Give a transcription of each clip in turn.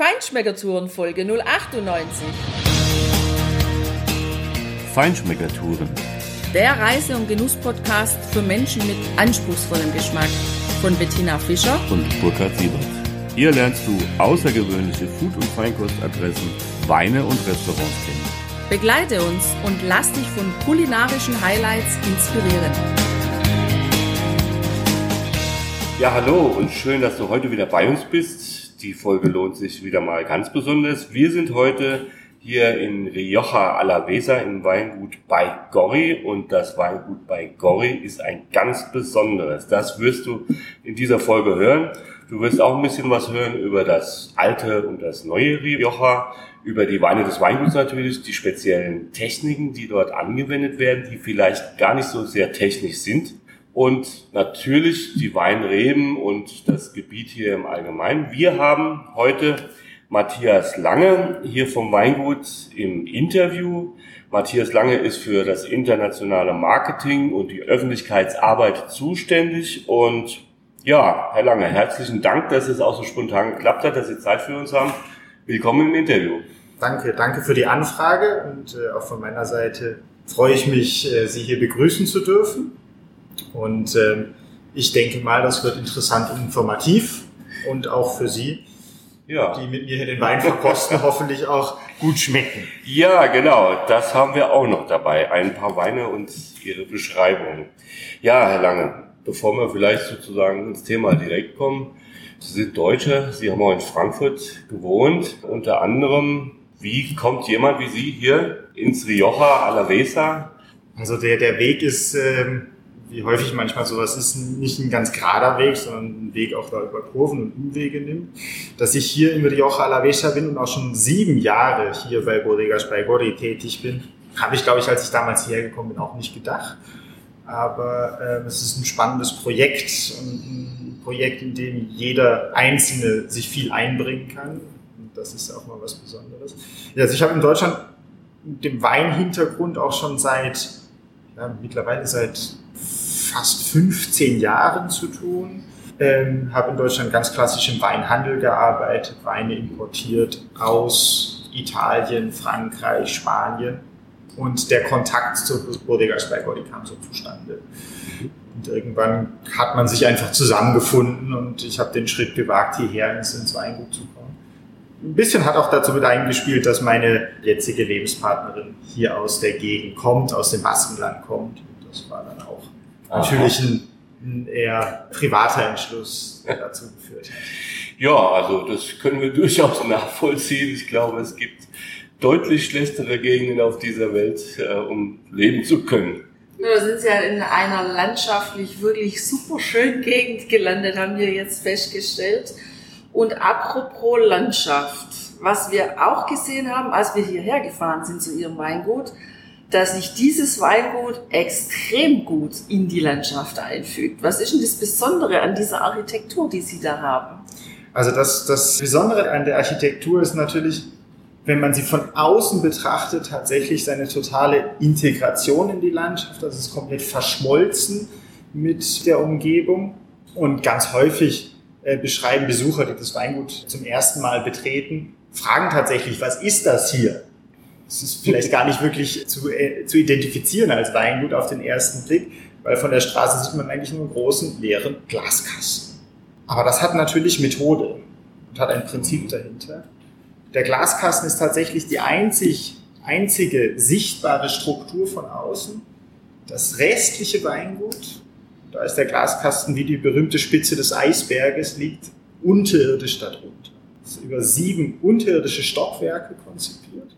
Feinschmeckertouren Folge 098. Feinschmeckertouren. Der Reise- und Genuss-Podcast für Menschen mit anspruchsvollem Geschmack von Bettina Fischer und Burkhard Siebert. Hier lernst du außergewöhnliche Food- und Feinkostadressen, Weine und Restaurants kennen. Begleite uns und lass dich von kulinarischen Highlights inspirieren. Ja, hallo und schön, dass du heute wieder bei uns bist. Die Folge lohnt sich wieder mal ganz besonders. Wir sind heute hier in Rioja Alavesa im Weingut bei Gorri und das Weingut bei Gorri ist ein ganz besonderes. Das wirst du in dieser Folge hören. Du wirst auch ein bisschen was hören über das alte und das neue Rioja, über die Weine des Weinguts natürlich, die speziellen Techniken, die dort angewendet werden, die vielleicht gar nicht so sehr technisch sind. Und natürlich die Weinreben und das Gebiet hier im Allgemeinen. Wir haben heute Matthias Lange hier vom Weingut im Interview. Matthias Lange ist für das internationale Marketing und die Öffentlichkeitsarbeit zuständig. Und ja, Herr Lange, herzlichen Dank, dass es auch so spontan geklappt hat, dass Sie Zeit für uns haben. Willkommen im Interview. Danke, danke für die Anfrage und äh, auch von meiner Seite freue ich mich, äh, Sie hier begrüßen zu dürfen. Und äh, ich denke mal, das wird interessant und informativ und auch für Sie ja. die mit mir hier den Wein verkosten, hoffentlich auch gut schmecken. Ja, genau, das haben wir auch noch dabei. Ein paar Weine und ihre Beschreibung. Ja, Herr Lange, bevor wir vielleicht sozusagen ins Thema direkt kommen, Sie sind Deutsche, Sie haben auch in Frankfurt gewohnt. Unter anderem, wie kommt jemand wie Sie hier ins Rioja Alavesa? Also der, der Weg ist... Ähm wie häufig manchmal sowas ist, nicht ein ganz gerader Weg, sondern ein Weg auch da über Kurven und Umwege nimmt. Dass ich hier in Rioja Alavesa bin und auch schon sieben Jahre hier bei Bodegas bei Gori tätig bin, habe ich, glaube ich, als ich damals hierher gekommen bin, auch nicht gedacht. Aber äh, es ist ein spannendes Projekt und ein Projekt, in dem jeder Einzelne sich viel einbringen kann. Und das ist auch mal was Besonderes. Also ich habe in Deutschland mit dem Weinhintergrund auch schon seit ja, mittlerweile seit fast 15 Jahren zu tun. Ähm, habe in Deutschland ganz klassisch im Weinhandel gearbeitet, Weine importiert aus Italien, Frankreich, Spanien. Und der Kontakt zur Bodega Speigoli kam so zustande. Und irgendwann hat man sich einfach zusammengefunden und ich habe den Schritt gewagt, hierher ins, ins Weingut zu kommen. Ein bisschen hat auch dazu mit eingespielt, dass meine jetzige Lebenspartnerin hier aus der Gegend kommt, aus dem Baskenland kommt. Und das war natürlich ein, ein eher privater Entschluss, dazu geführt hat. Ja, also das können wir durchaus nachvollziehen. Ich glaube, es gibt deutlich schlechtere Gegenden auf dieser Welt, äh, um leben zu können. Wir sind ja in einer landschaftlich wirklich super schönen Gegend gelandet, haben wir jetzt festgestellt. Und apropos Landschaft, was wir auch gesehen haben, als wir hierher gefahren sind zu Ihrem Weingut, dass sich dieses Weingut extrem gut in die Landschaft einfügt. Was ist denn das Besondere an dieser Architektur, die Sie da haben? Also das, das Besondere an der Architektur ist natürlich, wenn man sie von außen betrachtet, tatsächlich seine totale Integration in die Landschaft. Das ist komplett verschmolzen mit der Umgebung. Und ganz häufig äh, beschreiben Besucher, die das Weingut zum ersten Mal betreten, fragen tatsächlich, was ist das hier? Es ist vielleicht gar nicht wirklich zu, äh, zu identifizieren als Weingut auf den ersten Blick, weil von der Straße sieht man eigentlich nur einen großen leeren Glaskasten. Aber das hat natürlich Methode und hat ein Prinzip dahinter. Der Glaskasten ist tatsächlich die einzig, einzige sichtbare Struktur von außen. Das restliche Weingut, da ist der Glaskasten wie die berühmte Spitze des Eisberges, liegt unterirdisch darunter. Es ist über sieben unterirdische Stockwerke konzipiert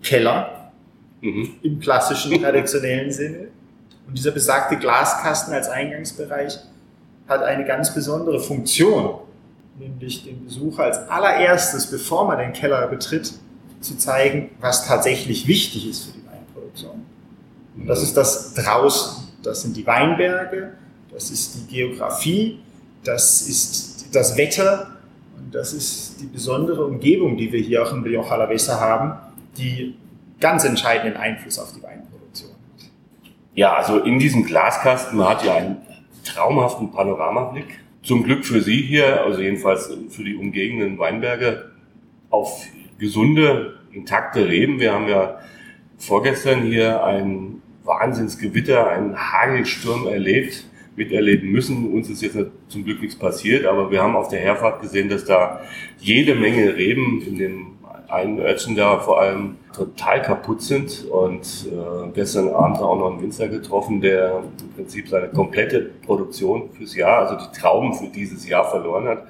Keller mhm. im klassischen, traditionellen Sinne. Und dieser besagte Glaskasten als Eingangsbereich hat eine ganz besondere Funktion, nämlich den Besucher als allererstes, bevor man den Keller betritt, zu zeigen, was tatsächlich wichtig ist für die Weinproduktion. Und das ist das draußen. Das sind die Weinberge, das ist die Geografie, das ist das Wetter und das ist die besondere Umgebung, die wir hier auch in Rioja Alavesa haben, die ganz entscheidenden Einfluss auf die Weinproduktion. Ja, also in diesem Glaskasten, man hat ja einen traumhaften Panoramablick. Zum Glück für Sie hier, also jedenfalls für die umgebenden Weinberge, auf gesunde, intakte Reben. Wir haben ja vorgestern hier ein Wahnsinnsgewitter, einen Hagelsturm erlebt, miterleben müssen. Uns ist jetzt zum Glück nichts passiert, aber wir haben auf der Herfahrt gesehen, dass da jede Menge Reben in dem da vor allem total kaputt sind. Und äh, gestern Abend auch noch einen Winzer getroffen, der im Prinzip seine komplette Produktion fürs Jahr, also die Trauben für dieses Jahr verloren hat.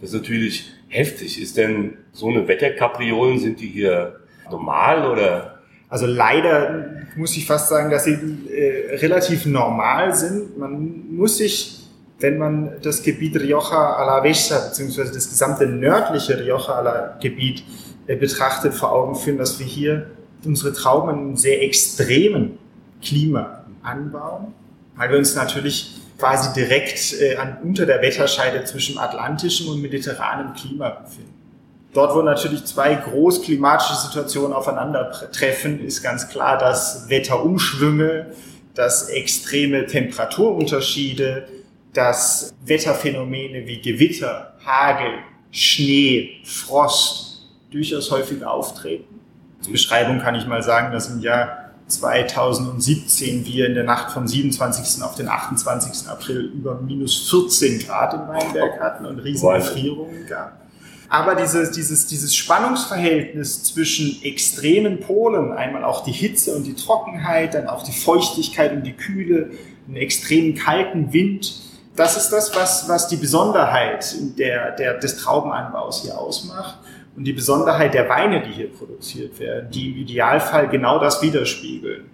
Das ist natürlich heftig. Ist denn so eine Wetterkapriolen, sind die hier normal oder also leider muss ich fast sagen, dass sie äh, relativ normal sind. Man muss sich, wenn man das Gebiet Rioja Alavesa beziehungsweise das gesamte nördliche Rioja Ala Gebiet äh, betrachtet, vor Augen führen, dass wir hier unsere Trauben in einem sehr extremen Klima anbauen, weil wir uns natürlich quasi direkt äh, an, unter der Wetterscheide zwischen atlantischem und mediterranem Klima befinden. Dort, wo natürlich zwei großklimatische Situationen aufeinandertreffen, ist ganz klar, dass Wetterumschwünge, dass extreme Temperaturunterschiede, dass Wetterphänomene wie Gewitter, Hagel, Schnee, Frost durchaus häufig auftreten. Zur Beschreibung kann ich mal sagen, dass im Jahr 2017 wir in der Nacht vom 27. auf den 28. April über minus 14 Grad im Weinberg hatten und riesige Erfrierungen gab. Aber dieses, dieses, dieses Spannungsverhältnis zwischen extremen Polen, einmal auch die Hitze und die Trockenheit, dann auch die Feuchtigkeit und die Kühle, einen extremen kalten Wind, das ist das, was, was die Besonderheit der, der, des Traubenanbaus hier ausmacht und die Besonderheit der Weine, die hier produziert werden, die im Idealfall genau das widerspiegeln.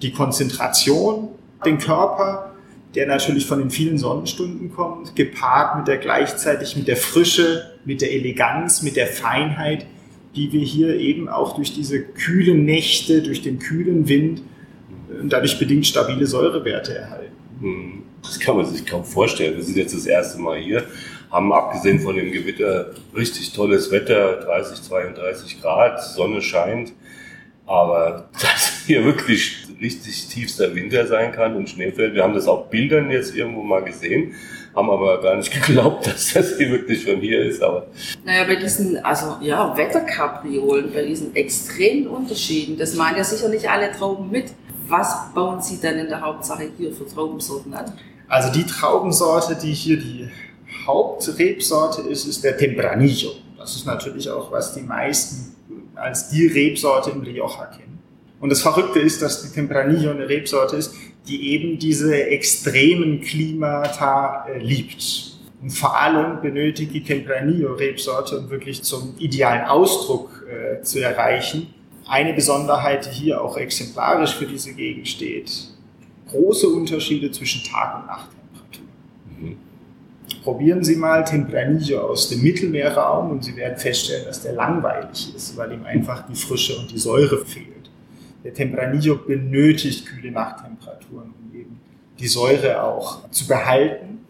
Die Konzentration, den Körper, der natürlich von den vielen Sonnenstunden kommt, gepaart mit der gleichzeitig mit der Frische, mit der Eleganz, mit der Feinheit, die wir hier eben auch durch diese kühlen Nächte, durch den kühlen Wind und dadurch bedingt stabile Säurewerte erhalten. Hm. Das kann man sich kaum vorstellen. Wir sind jetzt das erste Mal hier, haben abgesehen von dem Gewitter richtig tolles Wetter, 30, 32 Grad, Sonne scheint. Aber dass hier wirklich richtig tiefster Winter sein kann und Schnee fällt, wir haben das auf Bildern jetzt irgendwo mal gesehen, haben aber gar nicht geglaubt, dass das hier wirklich von hier ist. Aber naja, bei diesen, also ja, Wetterkapriolen, bei diesen extremen Unterschieden, das meinen ja sicher nicht alle Trauben mit. Was bauen Sie denn in der Hauptsache hier für Traubensorten an? Also die Traubensorte, die hier die Hauptrebsorte ist, ist der Tempranillo. Das ist natürlich auch, was die meisten als die Rebsorte in Rioja kennen. Und das Verrückte ist, dass die Tempranillo eine Rebsorte ist, die eben diese extremen Klimata äh, liebt. Und vor allem benötigt die Tempranillo-Rebsorte, um wirklich zum idealen Ausdruck äh, zu erreichen, eine Besonderheit, die hier auch exemplarisch für diese Gegend steht. Große Unterschiede zwischen Tag- und Nachttemperatur. Mhm. Probieren Sie mal Tempranillo aus dem Mittelmeerraum und Sie werden feststellen, dass der langweilig ist, weil ihm einfach die Frische und die Säure fehlt. Der Tempranillo benötigt kühle Nachttemperaturen, um eben die Säure auch zu behalten.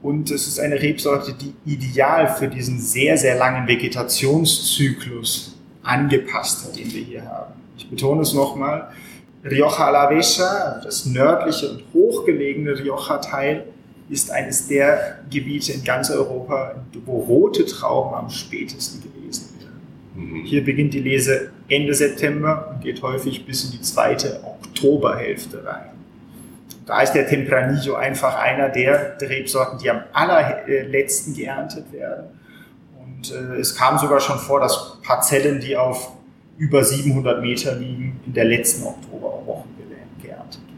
Und es ist eine Rebsorte, die ideal für diesen sehr, sehr langen Vegetationszyklus angepasst hat, den wir hier haben. Ich betone es nochmal. Rioja Alavesa, das nördliche und hochgelegene Rioja-Teil, ist eines der Gebiete in ganz Europa, wo rote Trauben am spätesten gelesen werden. Mhm. Hier beginnt die Lese Ende September und geht häufig bis in die zweite Oktoberhälfte rein. Da ist der Tempranillo einfach einer der Rebsorten, die am allerletzten geerntet werden. Und äh, es kam sogar schon vor, dass Parzellen, die auf über 700 Meter liegen, in der letzten Oktoberwoche geerntet werden.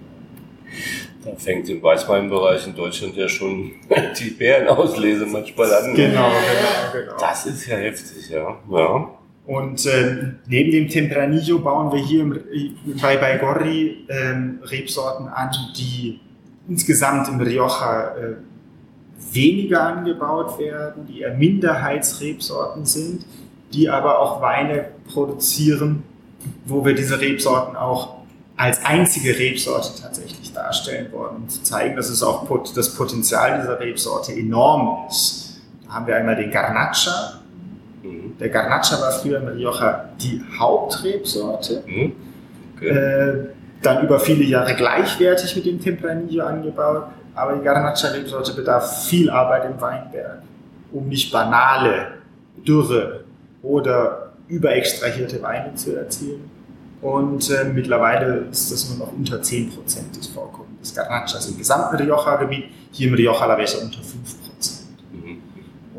Da fängt im Weißweinbereich in Deutschland ja schon die Bärenauslese manchmal an. Genau, genau, genau. Das ist ja heftig, ja. ja. Und äh, neben dem Tempranillo bauen wir hier bei Baigorri äh, Rebsorten an, die insgesamt im Rioja äh, weniger angebaut werden, die eher Minderheitsrebsorten sind, die aber auch Weine produzieren, wo wir diese Rebsorten auch als einzige Rebsorte tatsächlich darstellen wollen, um zu zeigen, dass es auch das Potenzial dieser Rebsorte enorm ist. Da haben wir einmal den Garnacha, der Garnacha war früher in Rioja die Hauptrebsorte. Mhm. Okay. Äh, dann über viele Jahre gleichwertig mit dem Tempranillo angebaut. Aber die Garnacha-Rebsorte bedarf viel Arbeit im Weinberg, um nicht banale, dürre oder überextrahierte Weine zu erzielen. Und äh, mittlerweile ist das nur noch unter 10% des Vorkommens des Garnachas im gesamten Rioja-Gebiet, hier im Rioja Alavesa unter 5%. Mhm.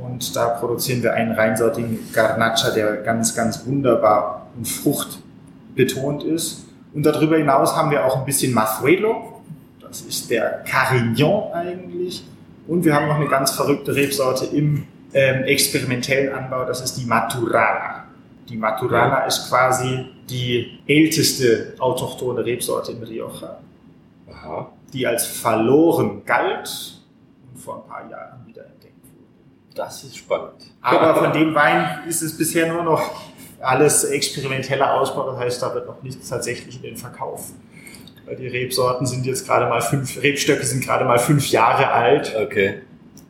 Und da produzieren wir einen reinsortigen Garnacha, der ganz, ganz wunderbar und fruchtbetont ist. Und darüber hinaus haben wir auch ein bisschen Mazuelo, das ist der Carignan eigentlich. Und wir haben noch eine ganz verrückte Rebsorte im ähm, experimentellen Anbau, das ist die Maturana. Die Maturana ist quasi die älteste autochtone Rebsorte in Rioja, Aha. die als verloren galt und vor ein paar Jahren wieder entdeckt wurde. Das ist spannend. Aber von dem Wein ist es bisher nur noch alles experimenteller Ausbau, das heißt, da wird noch nichts tatsächlich in den Verkauf. Weil die Rebsorten sind jetzt gerade mal fünf, Rebstöcke sind gerade mal fünf Jahre alt. Okay.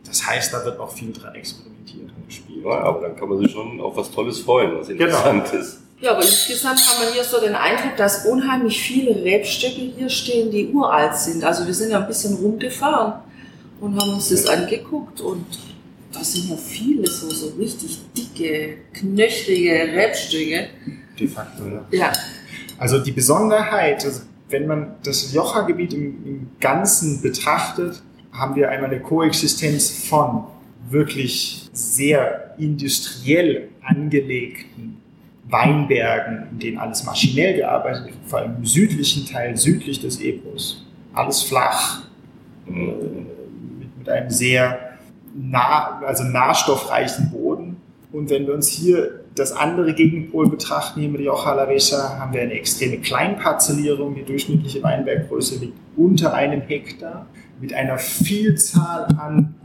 Das heißt, da wird noch viel dran experimentiert und gespielt. Ja, aber dann kann man sich schon auf was Tolles freuen, was genau. interessant genau. ist. Ja, aber insgesamt haben wir hier so den Eindruck, dass unheimlich viele Rebstöcke hier stehen, die uralt sind. Also wir sind ja ein bisschen rumgefahren und haben uns das angeguckt und da sind ja viele so, so richtig dicke, knöchrige Rebstöcke. De facto, ja. Ja. Also die Besonderheit, also wenn man das Jocha-Gebiet im, im Ganzen betrachtet, haben wir einmal eine Koexistenz von wirklich sehr industriell angelegten Weinbergen, in denen alles maschinell gearbeitet wird, vor allem im südlichen Teil, südlich des Ebros. Alles flach, äh, mit, mit, einem sehr nah, also nahstoffreichen Boden. Und wenn wir uns hier das andere Gegenpol betrachten, hier mit Rioja Alavesa, haben wir eine extreme Kleinparzellierung. Die durchschnittliche Weinberggröße liegt unter einem Hektar mit einer Vielzahl an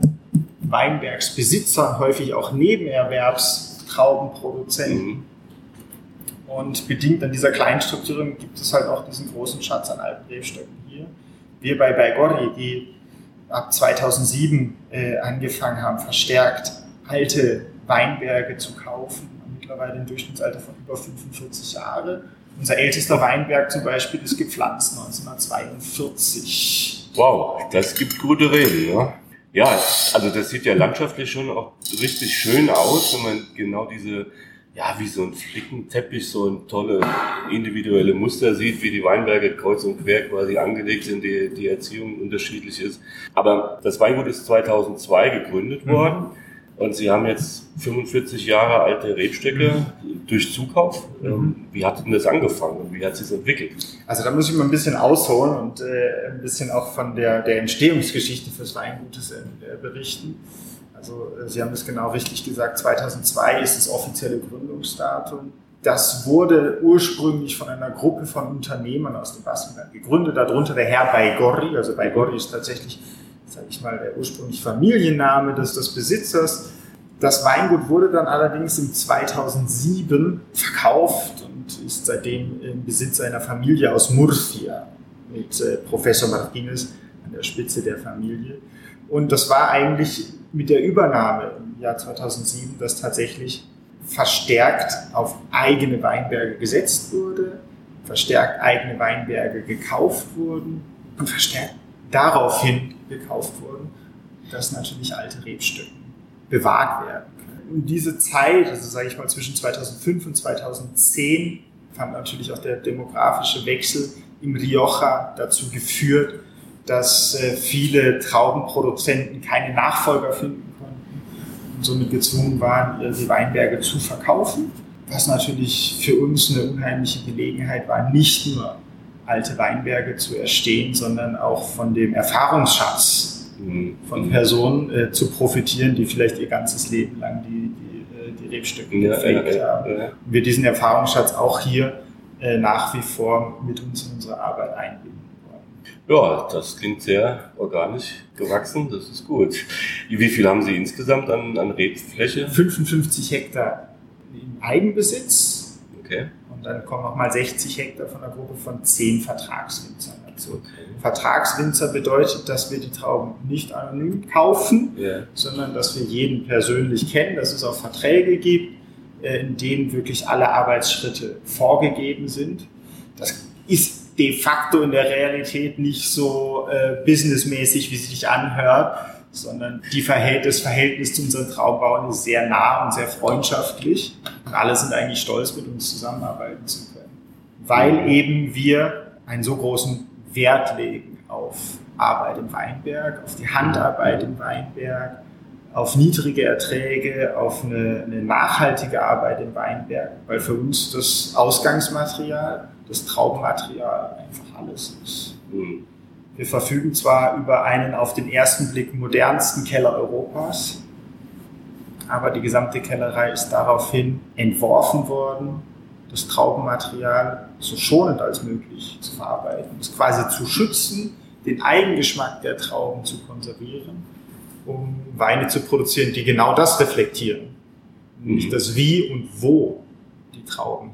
Weinbergsbesitzern, häufig auch Nebenerwerbstraubenproduzenten. Mhm. Und bedingt an dieser Kleinstrukturierung gibt es halt auch diesen großen Schatz an alten Rebstöcken hier. Wir bei Baigorri, die ab 2007 äh, angefangen haben, verstärkt alte Weinberge zu kaufen, mittlerweile ein Durchschnittsalter von über 45 Jahre. Unser ältester Weinberg zum Beispiel ist gepflanzt 1942. Wow, das gibt gute Reden, ja. Ja, also das sieht ja landschaftlich schon auch richtig schön aus, wenn man genau diese, ja, wie so ein Flickenteppich, so ein tolle individuelle Muster sieht, wie die Weinberge kreuz und quer quasi angelegt sind, die, die Erziehung unterschiedlich ist. Aber das Weingut ist 2002 gegründet mhm. worden. Und Sie haben jetzt 45 Jahre alte Rebstöcke mhm. durch Zukauf. Mhm. Wie hat denn das angefangen und wie hat sich das entwickelt? Also da muss ich mal ein bisschen ausholen und äh, ein bisschen auch von der, der Entstehungsgeschichte fürs Weingutes äh, berichten. Also äh, Sie haben es genau richtig gesagt, 2002 ist das offizielle Gründungsdatum. Das wurde ursprünglich von einer Gruppe von Unternehmern aus dem Baskenland gegründet, darunter der Herr Baigorri. Also Baigorri ist tatsächlich sage ich mal, der ursprüngliche Familienname des, des Besitzers. Das Weingut wurde dann allerdings im 2007 verkauft und ist seitdem im Besitz einer Familie aus Murcia mit äh, Professor Martinez an der Spitze der Familie. Und das war eigentlich mit der Übernahme im Jahr 2007, dass tatsächlich verstärkt auf eigene Weinberge gesetzt wurde, verstärkt eigene Weinberge gekauft wurden und verstärkt daraufhin gekauft wurden, dass natürlich alte Rebstücken bewahrt werden. Und diese Zeit, also sage ich mal zwischen 2005 und 2010, fand natürlich auch der demografische Wechsel im Rioja dazu geführt, dass äh, viele Traubenproduzenten keine Nachfolger finden konnten und somit gezwungen waren, ihre Weinberge zu verkaufen. Was natürlich für uns eine unheimliche Gelegenheit war, nicht nur alte Weinberge zu erstehen, sondern auch von dem Erfahrungsschatz mhm. von Personen äh, zu profitieren, die vielleicht ihr ganzes Leben lang die, die, äh, die Rebstöcke ja, gepflegt ja, haben. Ja. Wir diesen Erfahrungsschatz auch hier äh, nach wie vor mit uns in unsere Arbeit einbinden. Ja, das klingt sehr organisch gewachsen, das ist gut. Wie viel haben Sie insgesamt an, an Rebfläche? 55 Hektar im Eigenbesitz. Okay. Und dann kommen nochmal 60 Hektar von einer Gruppe von 10 Vertragswinzern dazu. Vertragswinzer bedeutet, dass wir die Trauben nicht anonym kaufen, yeah. sondern dass wir jeden persönlich kennen, dass es auch Verträge gibt, äh, in denen wirklich alle Arbeitsschritte vorgegeben sind. Das ist de facto in der Realität nicht so äh, businessmäßig, wie es sich anhört, sondern die Verhält das Verhältnis zu unseren Traumbauern ist sehr nah und sehr freundschaftlich. Und alle sind eigentlich stolz, mit uns zusammenarbeiten zu können, weil eben wir einen so großen Wert legen auf Arbeit im Weinberg, auf die Handarbeit im Weinberg, auf niedrige Erträge, auf eine, eine, nachhaltige Arbeit im Weinberg, weil für uns das Ausgangsmaterial, das Traubenmaterial einfach alles ist. Mhm. Wir verfügen zwar über einen auf den ersten Blick modernsten Keller Europas, aber die gesamte Kellerei ist daraufhin entworfen worden, das Traubenmaterial so schonend als möglich zu verarbeiten, es quasi zu schützen, den Eigengeschmack der Trauben zu konservieren um Weine zu produzieren, die genau das reflektieren. Mhm. Nicht das Wie und Wo die Trauben.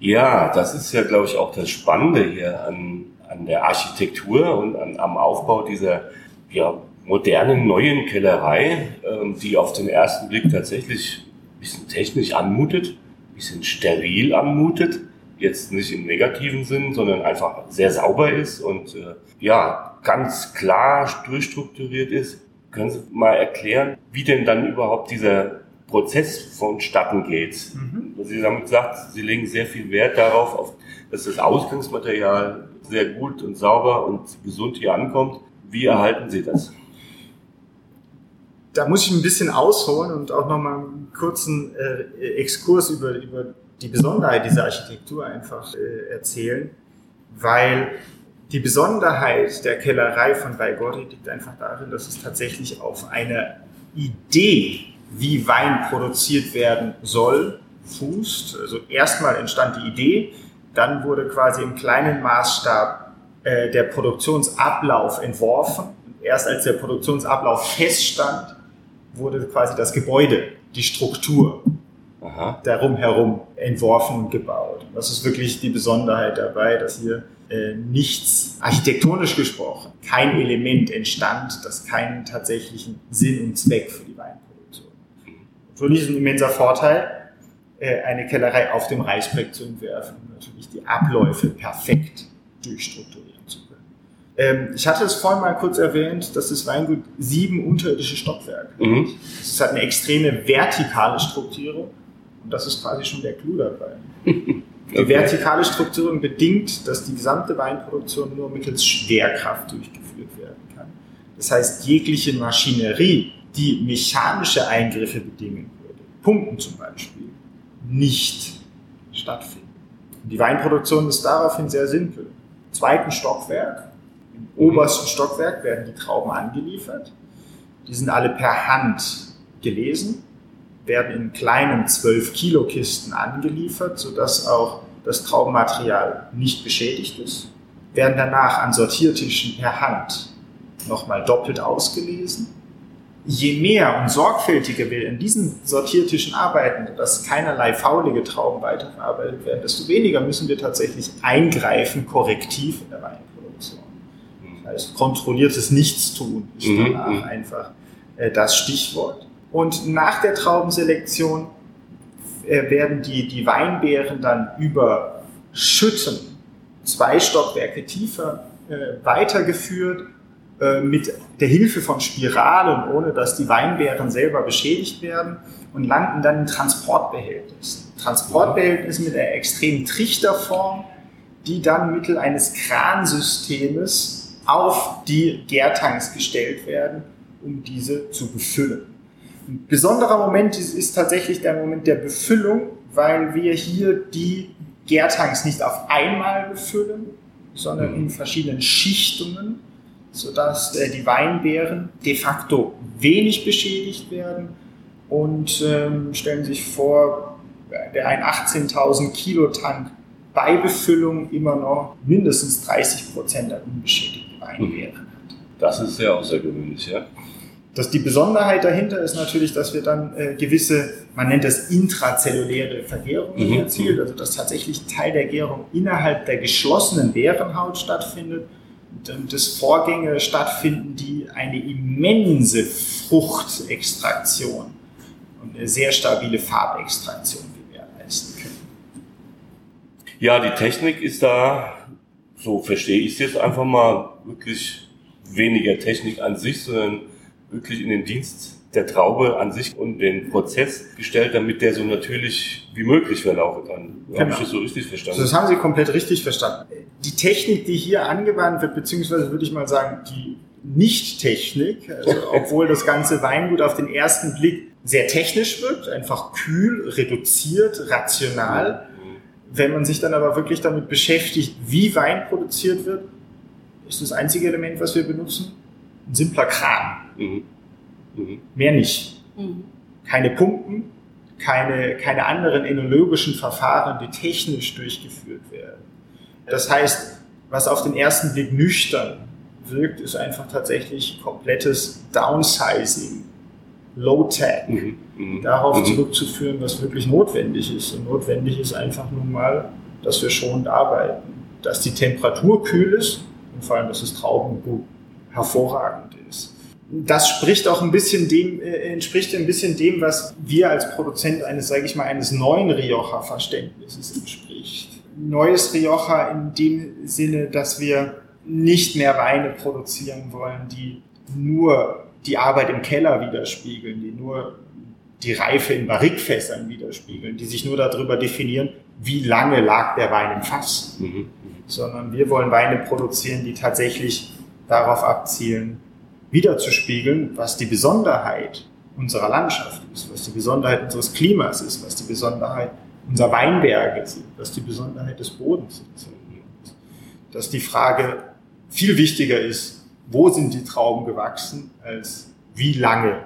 Ja, das ist ja, glaube ich, auch das Spannende hier an, an der Architektur und an, am Aufbau dieser ja, modernen, neuen Kellerei, äh, die auf den ersten Blick tatsächlich ein bisschen technisch anmutet, ein bisschen steril anmutet jetzt nicht im negativen Sinn, sondern einfach sehr sauber ist und äh, ja, ganz klar durchstrukturiert ist. Können Sie mal erklären, wie denn dann überhaupt dieser Prozess vonstatten geht? Mhm. Sie haben gesagt, Sie legen sehr viel Wert darauf, auf, dass das Ausgangsmaterial sehr gut und sauber und gesund hier ankommt. Wie erhalten Sie das? Da muss ich ein bisschen ausholen und auch nochmal einen kurzen äh, Exkurs über, über die Besonderheit dieser Architektur einfach äh, erzählen, weil die Besonderheit der Kellerei von Baigorri liegt einfach darin, dass es tatsächlich auf eine Idee, wie Wein produziert werden soll, fußt. Also erstmal entstand die Idee, dann wurde quasi im kleinen Maßstab äh, der Produktionsablauf entworfen. Erst als der Produktionsablauf feststand, wurde quasi das Gebäude, die Struktur Aha. darum herum entworfen und gebaut. Das ist wirklich die Besonderheit dabei, dass hier äh, nichts architektonisch gesprochen, kein Element entstand, das keinen tatsächlichen Sinn und Zweck für die Weinproduktion hat. So ist ein immenser Vorteil, äh, eine Kellerei auf dem Reichsberg zu entwerfen und natürlich die Abläufe perfekt durchstrukturieren zu können. Ähm, ich hatte es vorhin mal kurz erwähnt, dass das Weingut sieben unterirdische Stockwerke mhm. Es hat eine extreme vertikale Strukturierung und das ist quasi schon der Clou dabei. Die okay. vertikale Strukturierung bedingt, dass die gesamte Weinproduktion nur mittels Schwerkraft durchgeführt werden kann. Das heißt, jegliche Maschinerie, die mechanische Eingriffe bedingen würde, Pumpen zum Beispiel, nicht stattfinden. Die Weinproduktion ist daraufhin sehr simpel. Im zweiten Stockwerk, im obersten Stockwerk werden die Trauben angeliefert. Die sind alle per Hand gelesen werden in kleinen 12 Kilo Kisten angeliefert, sodass auch das Traubenmaterial nicht beschädigt ist, werden danach an Sortiertischen per Hand nochmal doppelt ausgelesen. Je mehr und sorgfältiger wir in diesen Sortiertischen arbeiten, dass keinerlei faulige Trauben weiterverarbeitet werden, desto weniger müssen wir tatsächlich eingreifen, korrektiv in der Weinproduktion. Das heißt, kontrolliertes Nichtstun ist mhm, danach mhm. einfach äh, das Stichwort. Und nach der Traubenselektion äh, werden die, die Weinbeeren dann über Schütten zwei Stockwerke tiefer äh, weitergeführt mit der Hilfe von Spiralen, ohne dass die Weinbeeren selber beschädigt werden und landen dann in Transportbehältnissen. Transportbehältnisse mit einer extremen Trichterform, die dann mittel eines Kransystems auf die Gärtanks gestellt werden, um diese zu befüllen. Ein besonderer Moment ist, ist tatsächlich der Moment der Befüllung, weil wir hier die Gärtanks nicht auf einmal befüllen, sondern in verschiedenen Schichtungen, sodass äh, die Weinbeeren de facto wenig beschädigt werden und ähm, stellen sich vor, der ein 18.000 Kilo Tank bei Befüllung immer noch mindestens 30 Prozent an unbeschädigten Weinbeeren hat. Das ist sehr außergewöhnlich, ja. Das, die Besonderheit dahinter ist natürlich, dass wir dann äh, gewisse, man nennt das intrazelluläre Vergärungen mhm. erzielt, also dass tatsächlich Teil der Gärung innerhalb der geschlossenen Bärenhaut stattfindet dass Vorgänge stattfinden, die eine immense Fruchtextraktion und eine sehr stabile Farbextraktion gewährleisten können. Ja, die Technik ist da, so verstehe ich es jetzt einfach mal, wirklich weniger Technik an sich, sondern wirklich in den Dienst der Traube an sich und den Prozess gestellt, damit der so natürlich wie möglich verlaufen kann. Genau. Habe ich das so richtig verstanden? Das haben Sie komplett richtig verstanden. Die Technik, die hier angewandt wird, beziehungsweise würde ich mal sagen, die Nicht-Technik, also obwohl das ganze Weingut auf den ersten Blick sehr technisch wirkt, einfach kühl, reduziert, rational. Wenn man sich dann aber wirklich damit beschäftigt, wie Wein produziert wird, ist das einzige Element, was wir benutzen, ein simpler Kran. Mhm. Mhm. Mehr nicht. Mhm. Keine Pumpen, keine, keine anderen enologischen Verfahren, die technisch durchgeführt werden. Das heißt, was auf den ersten Blick nüchtern wirkt, ist einfach tatsächlich komplettes Downsizing, Low-Tech, mhm. mhm. darauf mhm. zurückzuführen, was wirklich notwendig ist. Und notwendig ist einfach nun mal, dass wir schon arbeiten, dass die Temperatur kühl ist und vor allem, dass das Traubengut hervorragend ist das spricht auch ein bisschen dem, äh, entspricht ein bisschen dem, was wir als Produzent eines, sage ich mal, eines neuen Rioja-Verständnisses entspricht. Neues Rioja in dem Sinne, dass wir nicht mehr Weine produzieren wollen, die nur die Arbeit im Keller widerspiegeln, die nur die Reife in Barrikfässern widerspiegeln, die sich nur darüber definieren, wie lange lag der Wein im Fass. Mhm. Sondern wir wollen Weine produzieren, die tatsächlich darauf abzielen, wiederzuspiegeln, was die Besonderheit unserer Landschaft ist, was die Besonderheit unseres Klimas ist, was die Besonderheit unserer Weinberge sind, was die Besonderheit des Bodens ist. Dass die Frage viel wichtiger ist, wo sind die Trauben gewachsen, als wie lange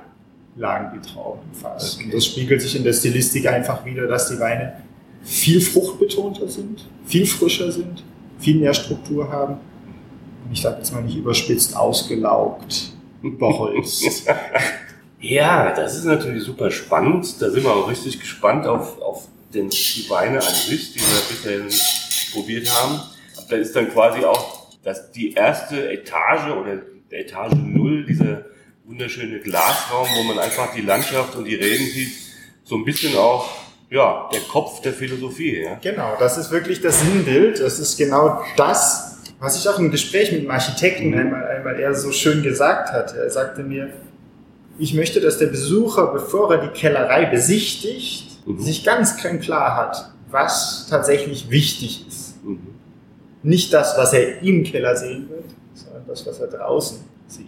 lagen die Trauben im Fass. Und das spiegelt sich in der Stilistik einfach wieder, dass die Weine viel fruchtbetonter sind, viel frischer sind, viel mehr Struktur haben. Und ich sage jetzt mal nicht überspitzt, ausgelaugt, überholst. ja, das ist natürlich super spannend. Da sind wir auch richtig gespannt auf, auf den, die Weine an sich, die wir bisher probiert haben. Da ist dann quasi auch dass die erste Etage oder Etage Null, dieser wunderschöne Glasraum, wo man einfach die Landschaft und die Regen sieht, so ein bisschen auch ja, der Kopf der Philosophie. Ja? Genau, das ist wirklich das Sinnbild. Das ist genau das, was ich auch im Gespräch mit dem Architekten mhm. einmal, einmal er so schön gesagt hat. Er sagte mir, ich möchte, dass der Besucher, bevor er die Kellerei besichtigt, mhm. sich ganz klar hat, was tatsächlich wichtig ist. Mhm. Nicht das, was er im Keller sehen wird, sondern das, was er draußen sieht.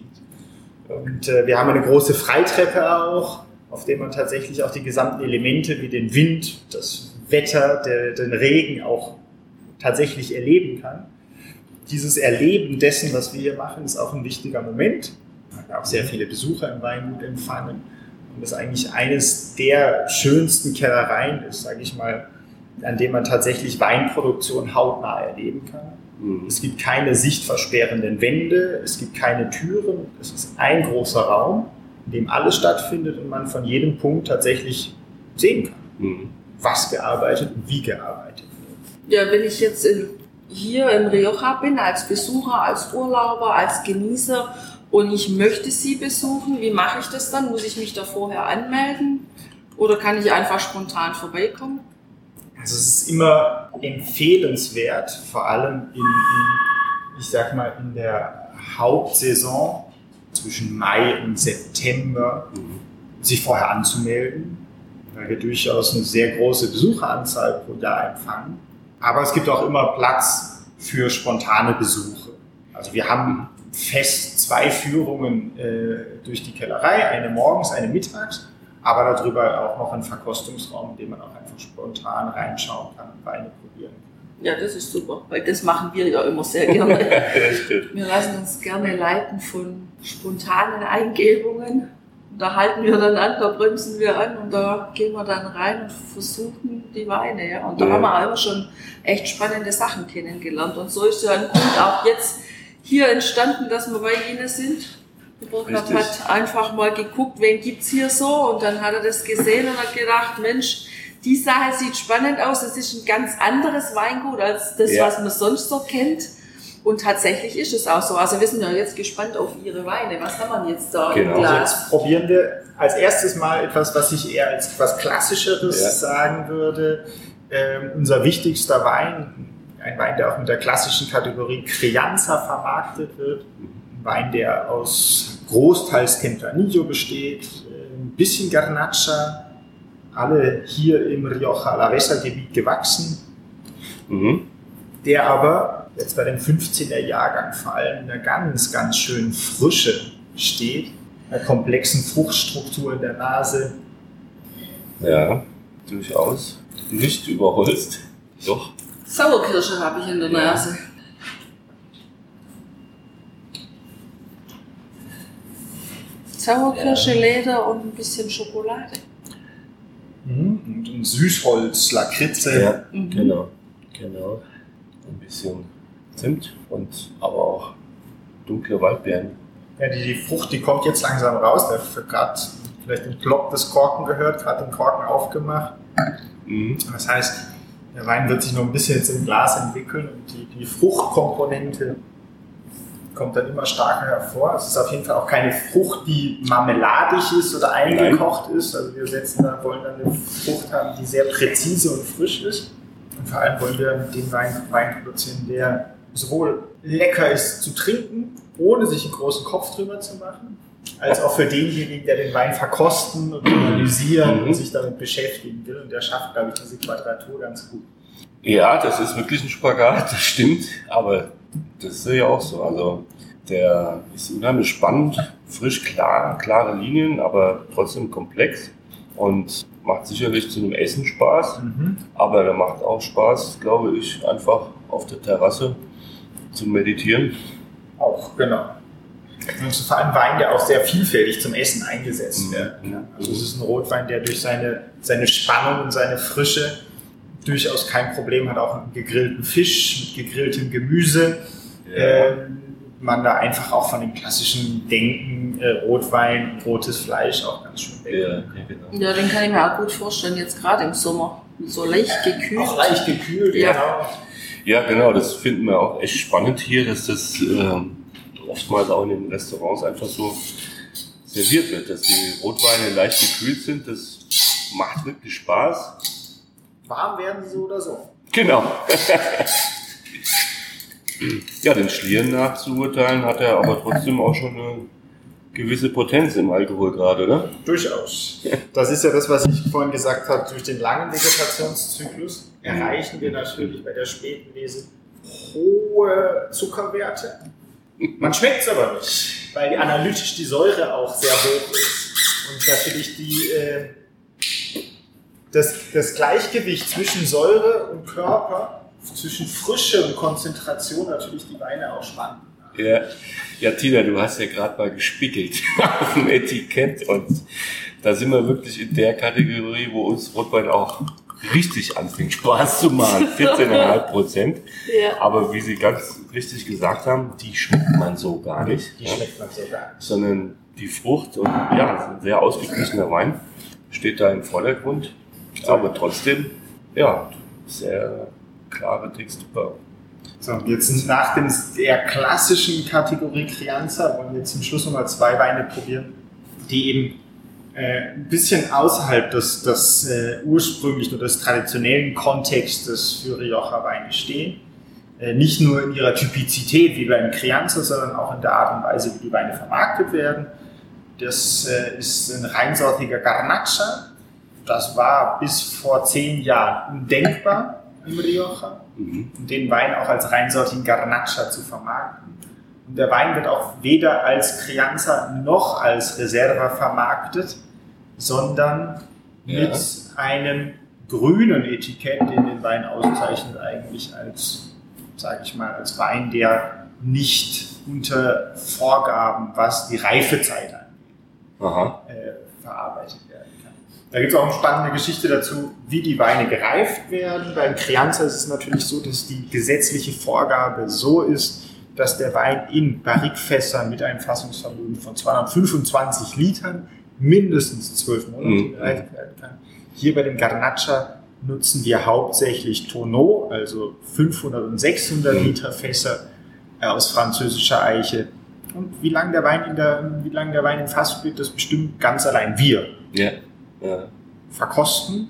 Und äh, wir haben eine große Freitreppe auch, auf der man tatsächlich auch die gesamten Elemente wie den Wind, das Wetter, der, den Regen auch tatsächlich erleben kann dieses Erleben dessen, was wir hier machen, ist auch ein wichtiger Moment. Man hat auch sehr viele Besucher im Weingut empfangen und das eigentlich eines der schönsten Kellereien ist, sage ich mal, an dem man tatsächlich Weinproduktion hautnah erleben kann. Mhm. Es gibt keine sichtversperrenden Wände, es gibt keine Türen, es ist ein großer Raum, in dem alles stattfindet und man von jedem Punkt tatsächlich sehen kann, mhm. was gearbeitet und wie gearbeitet wird. Ja, wenn ich jetzt in hier im Rioja bin, als Besucher, als Urlauber, als Genießer und ich möchte Sie besuchen, wie mache ich das dann? Muss ich mich da vorher anmelden oder kann ich einfach spontan vorbeikommen? Also es ist immer empfehlenswert, vor allem in, in ich sag mal, in der Hauptsaison zwischen Mai und September sich vorher anzumelden, weil wir durchaus eine sehr große Besucheranzahl pro Jahr empfangen. Aber es gibt auch immer Platz für spontane Besuche. Also wir haben fest zwei Führungen äh, durch die Kellerei, eine morgens, eine mittags, aber darüber auch noch einen Verkostungsraum, in dem man auch einfach spontan reinschauen kann und Weine probieren kann. Ja, das ist super, weil das machen wir ja immer sehr gerne. wir lassen uns gerne leiten von spontanen Eingebungen da halten wir dann an, da bremsen wir an und da gehen wir dann rein und versuchen die Weine. Ja. Und da ja. haben wir auch schon echt spannende Sachen kennengelernt. Und so ist ja ein Punkt auch jetzt hier entstanden, dass wir bei Ihnen sind. Der Burkhardt hat einfach mal geguckt, wen gibt's hier so und dann hat er das gesehen und hat gedacht, Mensch, die Sache sieht spannend aus, das ist ein ganz anderes Weingut als das, ja. was man sonst so kennt. Und tatsächlich ist es auch so. Also wir sind ja jetzt gespannt auf Ihre Weine. Was haben wir jetzt da genau. im Glas? Also jetzt probieren wir als erstes mal etwas, was ich eher als etwas Klassischeres ja. sagen würde. Ähm, unser wichtigster Wein, ein Wein, der auch mit der klassischen Kategorie Crianza vermarktet wird. Ein Wein, der aus großteils Tempranillo besteht, äh, ein bisschen Garnacha, alle hier im Rioja Alavesa Gebiet gewachsen, Mhm. der aber jetzt bei dem 15er Jahrgang vor allem in einer ganz, ganz schönen Frische steht, einer komplexen Fruchtstruktur in der Nase. Ja, durchaus. Nicht überholzt. Doch. Sauerkirsche habe ich in der Ja. Nase. Sauerkirsche, Leder und ein bisschen Schokolade. Und ein Süßholz, Lakritze. Ja, Mhm. genau. Genau. Ein bisschen Zimt und aber auch dunkle Waldbeeren. Ja, die, die Frucht, die kommt jetzt langsam raus. Der hat gerade vielleicht den Plopp des Korken gehört, gerade den Korken aufgemacht. Mhm. Das heißt, der Wein wird sich noch ein bisschen jetzt im Glas entwickeln und die, die Fruchtkomponente kommt dann immer stärker hervor. Es ist auf jeden Fall auch keine Frucht, die marmeladig ist oder eingekocht ist. Also wir setzen da, wollen dann eine Frucht haben, die sehr präzise und frisch ist. Und vor allem wollen wir den Wein, Wein produzieren, der sowohl lecker ist zu trinken, ohne sich einen großen Kopf drüber zu machen, als auch für denjenigen, der den Wein verkosten und analysieren Mhm. und sich damit beschäftigen will. Und der schafft, glaube ich, diese Quadratur ganz gut. Ja, das ist wirklich ein Spagat, das stimmt. Aber das ist ja auch so. Also der ist unheimlich spannend, frisch, klar, klare Linien, aber trotzdem komplex und macht sicherlich zu einem Essen Spaß. Aber der macht auch Spaß, glaube ich, einfach auf der Terrasse zu meditieren. Auch, genau. Und vor allem Wein, der auch sehr vielfältig zum Essen eingesetzt Mhm. wird. Ja, also es ist ein Rotwein, der durch seine, seine Spannung und seine Frische durchaus kein Problem hat, auch mit gegrillten Fisch, mit gegrilltem Gemüse. Ähm, man da einfach auch von dem klassischen Denken, äh, Rotwein, rotes Fleisch auch ganz schön weg. ja, ja, genau. Ja, den kann ich mir auch gut vorstellen, jetzt gerade im Sommer. So leicht gekühlt. Auch leicht gekühlt, Ja. genau. Ja, genau, das finden wir auch echt spannend hier, dass das ähm, oftmals auch in den Restaurants einfach so serviert wird, dass die Rotweine leicht gekühlt sind. Das macht wirklich Spaß. Warm werden sie so oder so. Genau. ja, den Schlieren nachzuurteilen hat er aber trotzdem auch schon eine gewisse Potenz im Alkohol gerade, ne? Durchaus. Das ist ja das, was ich vorhin gesagt habe. Durch den langen Vegetationszyklus erreichen wir natürlich bei der späten Lese hohe Zuckerwerte. Man schmeckt es aber nicht, weil analytisch die Säure auch sehr hoch ist. Und natürlich die, äh, das, das Gleichgewicht zwischen Säure und Körper, zwischen Frische und Konzentration natürlich die Weine auch spannend. Ja, ja Tina, du hast ja gerade mal gespiegelt auf dem Etikett und da sind wir wirklich in der Kategorie, wo uns Rotwein auch richtig anfängt Spaß zu machen. 14,5 Prozent. Ja. Aber wie Sie ganz richtig gesagt haben, die schmeckt man so gar nicht. Die schmeckt man so gar nicht. sondern die Frucht und ja, ein sehr ausgeglichener Wein steht da im Vordergrund. Aber trotzdem, ja, sehr klare Textur. So, jetzt nach dem eher klassischen Kategorie Crianza wollen wir zum Schluss nochmal zwei Weine probieren, die eben äh, ein bisschen außerhalb des, des äh, ursprünglichen oder des traditionellen Kontextes für Rioja-Weine stehen. Äh, nicht nur in ihrer Typizität wie beim Crianza, sondern auch in der Art und Weise, wie die Weine vermarktet werden. Das äh, ist ein reinsortiger Garnacha. Das war bis vor zehn Jahren undenkbar im Rioja Mhm. den Wein auch als reinsortigen Garnacha zu vermarkten. Und der Wein wird auch weder als Crianza noch als Reserva vermarktet, sondern Ja. mit einem grünen Etikett, den den Wein auszeichnet, eigentlich als, sage ich mal, als Wein, der nicht unter Vorgaben, was die Reifezeit angeht, äh, verarbeitet. Da gibt es auch eine spannende Geschichte dazu, wie die Weine gereift werden. Beim Crianza ist es natürlich so, dass die gesetzliche Vorgabe so ist, dass der Wein in Barrikfässern mit einem Fassungsvermögen von 225 Litern mindestens 12 Monate Mhm. gereift werden kann. Hier bei dem Garnacha nutzen wir hauptsächlich Tonneau, also 500 und 600 Mhm. Liter Fässer äh, aus französischer Eiche. Und wie lange der Wein in der, wie lange der Wein im Fass steht, das bestimmt ganz allein wir Ja. Ja. verkosten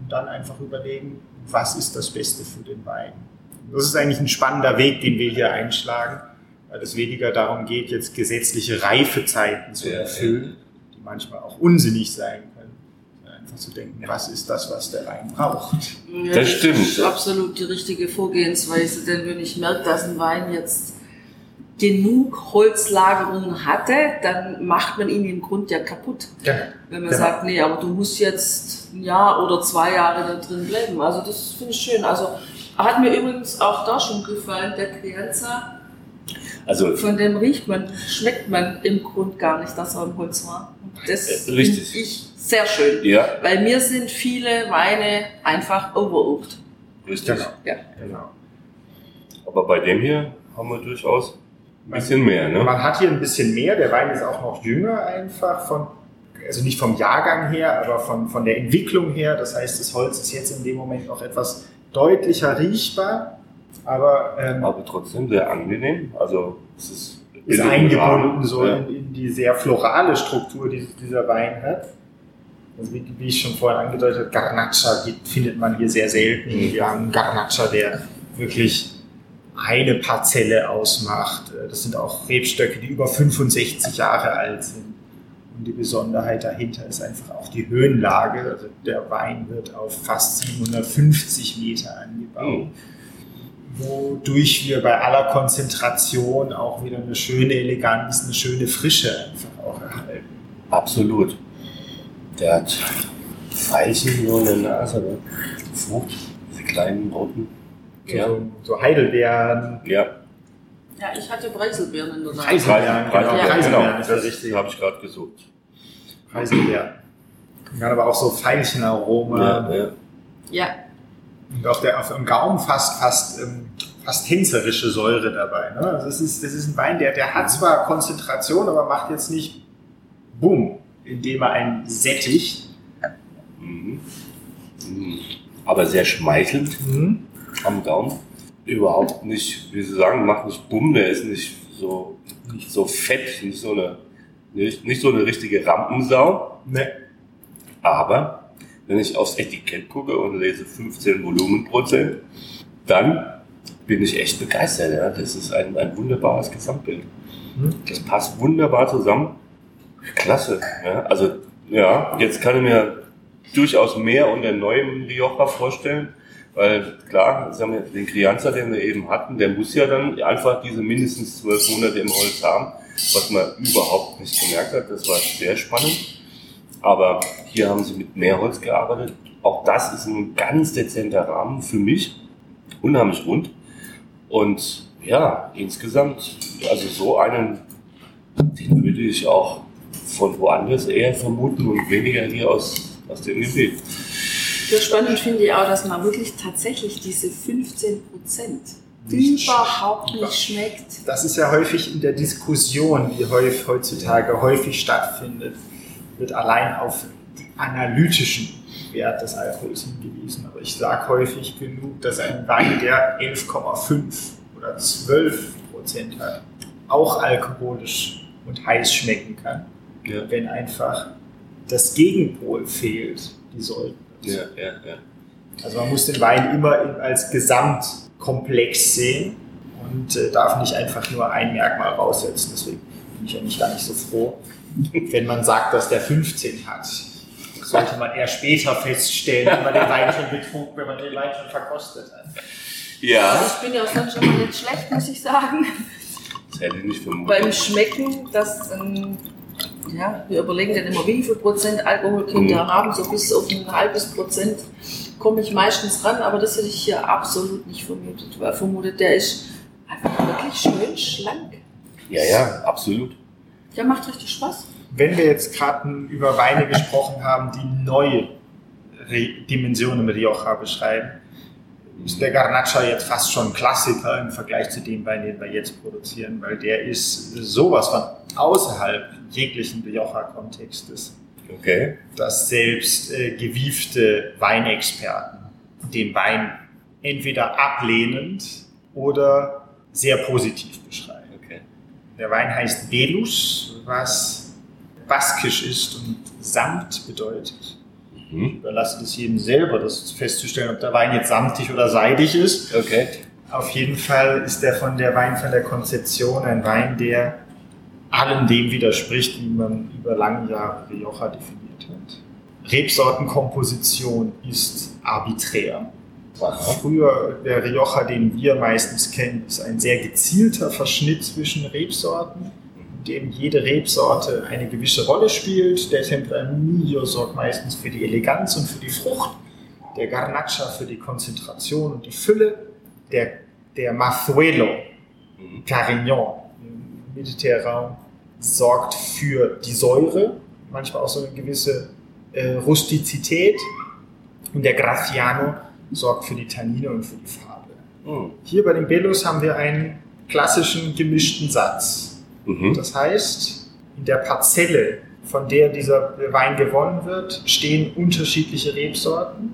und dann einfach überlegen, was ist das Beste für den Wein. Das ist eigentlich ein spannender Weg, den wir hier einschlagen, weil es weniger darum geht, jetzt gesetzliche Reifezeiten zu Ja, erfüllen. Die manchmal auch unsinnig sein können. Einfach zu denken, was ist das, was der Wein braucht. Ja, Das stimmt. ist absolut die richtige Vorgehensweise, denn wenn ich merke, dass ein Wein jetzt genug Holzlagerung hatte, dann macht man ihn im Grund ja kaputt. Genau. Wenn man Genau. sagt, nee, aber du musst jetzt ein Jahr oder zwei Jahre da drin bleiben. Also das finde ich schön. Also hat mir übrigens auch da schon gefallen, der Crianza. Also Von dem riecht man, schmeckt man im Grund gar nicht, dass er im Holz war. Und Das Äh, finde richtig. ich sehr schön. ja, Weil mir sind viele Weine einfach overoaked. richtig. Genau. Ja. genau. Aber bei dem hier haben wir durchaus ein bisschen mehr, ne? Man hat hier ein bisschen mehr. Der Wein ist auch noch jünger einfach von, also nicht vom Jahrgang her, aber von, von der Entwicklung her. Das heißt, das Holz ist jetzt in dem Moment noch etwas deutlicher riechbar, aber ähm, Aber trotzdem sehr angenehm. Also es ist, ist in den eingebunden so Ja. in, in die sehr florale Struktur, die dieser Wein hat. Also wie, wie ich schon vorhin angedeutet habe, Garnacha findet man hier sehr selten. Mhm. Wir haben einen Garnacha, der wirklich eine Parzelle ausmacht. Das sind auch Rebstöcke, die über 65 Jahre alt sind. Und die Besonderheit dahinter ist einfach auch die Höhenlage. Also der Wein wird auf fast 750 Meter angebaut Mhm. wodurch wir bei aller Konzentration auch wieder eine schöne Eleganz, eine schöne Frische einfach auch erhalten. Absolut. Der hat Veilchen nur in der Nase, ne? Frucht, diese kleinen roten. Ja. So, so Heidelbeeren, Ja, Ja, ich hatte Preiselbeeren in der Nase. Preiselbeeren, Preis- genau, Preis- Preiselbeeren genau. ist der Das richtige. habe ich gerade gesucht. Preiselbeeren. Dann aber auch so Veilchenaroma. Ja, ja. Ja, Und auf, der, auf dem Gaumen fast, fast, ähm, fast tänzerische Säure dabei. Ne? Also das, ist, das ist ein Wein, der, der hat zwar Konzentration, aber macht jetzt nicht Bumm, indem er einen sättigt. Mhm. Mhm. Aber sehr schmeichelnd am Gaumen. Überhaupt nicht, wie Sie sagen, macht nicht bumm, der ist nicht so, nicht so fett, nicht so eine, nicht, nicht so eine richtige Rampensau. Ne. Aber wenn ich aufs Etikett gucke und lese 15 Volumenprozent, dann bin ich echt begeistert. Ja? Das ist ein, ein wunderbares Gesamtbild. Mhm. Das passt wunderbar zusammen. Klasse. Ja? Also ja, jetzt kann ich mir durchaus mehr unter neuem Rioja vorstellen. Weil klar, sagen wir, den Crianza, den wir eben hatten, der muss ja dann einfach diese mindestens zwölf Monate im Holz haben, was man überhaupt nicht gemerkt hat. Das war sehr spannend. Aber hier haben sie mit mehr Holz gearbeitet. Auch das ist ein ganz dezenter Rahmen für mich. Unheimlich rund. Und ja, insgesamt, also so einen, den würde ich auch von woanders eher vermuten und weniger hier aus, aus dem Gebiet. Sehr spannend finde ich auch, dass man wirklich tatsächlich diese 15 Prozent Nicht überhaupt nicht schmeckt. Das ist ja häufig in der Diskussion, die häufig, heutzutage häufig stattfindet, wird allein auf den analytischen Wert des Alkohols hingewiesen. Aber ich sage häufig genug, dass ein Wein, der 11,5 oder 12 Prozent hat, auch alkoholisch und heiß schmecken kann, Ja, wenn einfach das Gegenpol fehlt, die Säure. Ja, ja, ja. Also man muss den Wein immer als Gesamtkomplex sehen und äh, darf nicht einfach nur ein Merkmal raussetzen. Deswegen bin ich eigentlich gar nicht so froh, wenn man sagt, dass der 15 hat. Das sollte man eher später feststellen, wenn man den Wein schon betrug, wenn man den Wein schon verkostet hat. Ja, Also ich bin ja sonst schon mal nicht schlecht, muss ich sagen. das hätte ich nicht vermutet. Beim Schmecken, dass, ähm, ja, wir überlegen dann immer, wie viel Prozent Alkohol können Mhm. wir haben, so bis auf ein halbes Prozent komme ich meistens ran, aber das hätte ich hier absolut nicht vermutet, weil vermutet, der ist einfach wirklich schön schlank. Ja, ja, absolut. Der macht richtig Spaß. Wenn wir jetzt gerade über Weine gesprochen haben, die neue Re Dimensionen im Rioja beschreiben, ist der Garnacha jetzt fast schon Klassiker im Vergleich zu dem Wein, den wir jetzt produzieren, weil der ist sowas von außerhalb jeglichen Rioja-Kontextes, Okay. dass selbst äh, gewiefte Weinexperten den Wein entweder ablehnend oder sehr positiv beschreiben. Okay. Der Wein heißt Belus, was baskisch ist und Samt bedeutet. Mhm. Ich überlasse das jedem selber, das festzustellen, ob der Wein jetzt samtig oder seidig ist. Okay. Auf jeden Fall ist der von der Wein von der Konzeption ein Wein, der allem dem widerspricht, wie man über lange Jahre Rioja definiert hat. Rebsortenkomposition ist arbiträr. Früher, der Rioja, den wir meistens kennen, ist ein sehr gezielter Verschnitt zwischen Rebsorten, dem jede Rebsorte eine gewisse Rolle spielt. Der Tempranillo sorgt meistens für die Eleganz und für die Frucht, der Garnacha für die Konzentration und die Fülle, der, der Mazuelo, mhm. Carignan, im Mediterranean, sorgt für die Säure, manchmal auch so eine gewisse äh, Rustizität und der Graciano sorgt für die Tannine und für die Farbe. Mhm. Hier bei den Bellos haben wir einen klassischen gemischten Satz. Mhm. Das heißt, in der Parzelle, von der dieser Wein gewonnen wird, stehen unterschiedliche Rebsorten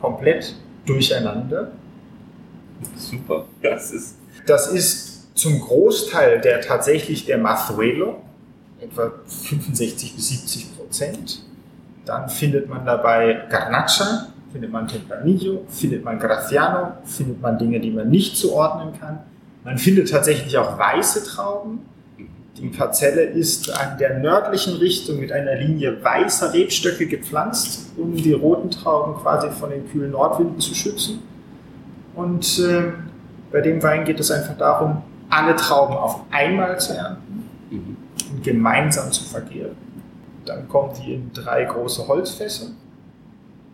komplett durcheinander. Super, das ist. Das ist zum Großteil der tatsächlich der Mazuelo, etwa 65 bis 70 Prozent. Dann findet man dabei Garnacha, findet man Tempranillo, findet man Graciano, findet man Dinge, die man nicht zuordnen kann. Man findet tatsächlich auch weiße Trauben. Die Parzelle ist an der nördlichen Richtung mit einer Linie weißer Rebstöcke gepflanzt, um die roten Trauben quasi von den kühlen Nordwinden zu schützen. Und äh, bei dem Wein geht es einfach darum, alle Trauben auf einmal zu ernten mhm. und gemeinsam zu vergehren. Dann kommen die in drei große Holzfässer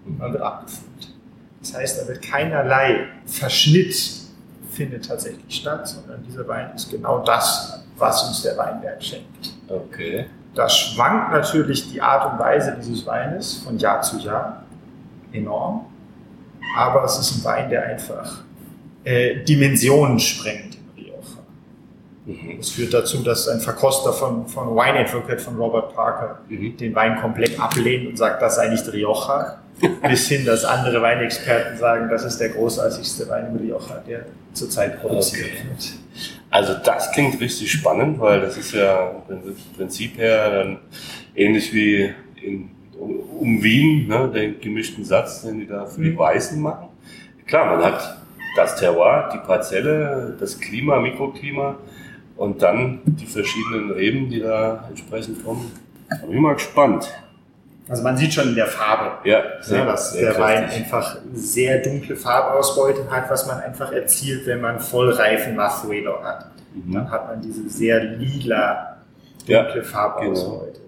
und man wird abgefüllt. Das heißt, da wird keinerlei Verschnitt findet tatsächlich statt, sondern dieser Wein ist genau das, was uns der Weinberg schenkt. Okay. Das schwankt natürlich die Art und Weise dieses Weines von Jahr zu Jahr enorm, aber es ist ein Wein, der einfach äh, Dimensionen sprengt in Rioja. Mhm. Das führt dazu, dass ein Verkoster von, von Wine Advocate von Robert Parker mhm. den Wein komplett ablehnt und sagt, das sei nicht Rioja bis hin, dass andere Weinexperten sagen, das ist der großartigste Wein über Rioja, der zurzeit produziert okay. wird. Also das klingt richtig spannend, weil das ist ja im Prinzip her dann ähnlich wie in, um Wien, ne, den gemischten Satz, den die da für die mhm. Weißen machen. Klar, man hat das Terroir, die Parzelle, das Klima, Mikroklima und dann die verschiedenen Reben, die da entsprechend kommen. Da bin ich mal gespannt. Also man sieht schon in der Farbe, ja, sehr, ja, dass sehr der. Wein einfach sehr dunkle Farbausbeute hat, was man einfach erzielt, wenn man vollreifen Mazuelo hat. Mhm. Dann hat man diese sehr lila, dunkle ja, Farbausbeute. Genau.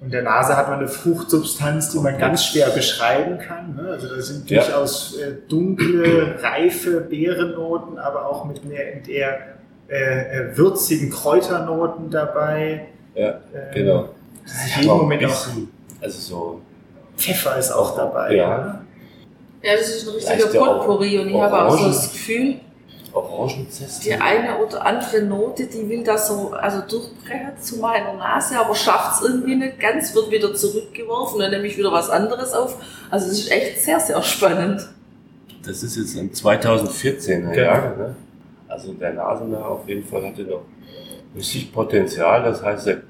Und der Nase hat man eine Fruchtsubstanz, die man ganz schwer beschreiben kann. Ne? Also da sind ja. durchaus äh, dunkle, reife Beerennoten, aber auch mit, mehr, mit eher äh, äh würzigen Kräuternoten dabei. Ja, äh, genau. Sich jeden Moment auch also so. Pfeffer ist auch dabei. Ja. Oder? Ja, das ist ein richtiger Potpourri und ich habe auch so das Gefühl, Orangenzest. Die eine oder andere Note, die will da so also durchbrechen zu meiner Nase, aber schafft es irgendwie nicht ganz, wird wieder zurückgeworfen, dann nehme ich wieder was anderes auf. Also es ist echt sehr, sehr spannend. Das ist jetzt ein 2014er genau. Jahr. Ne? Also der Nase auf jeden Fall hatte noch richtig Potenzial. Das heißt, er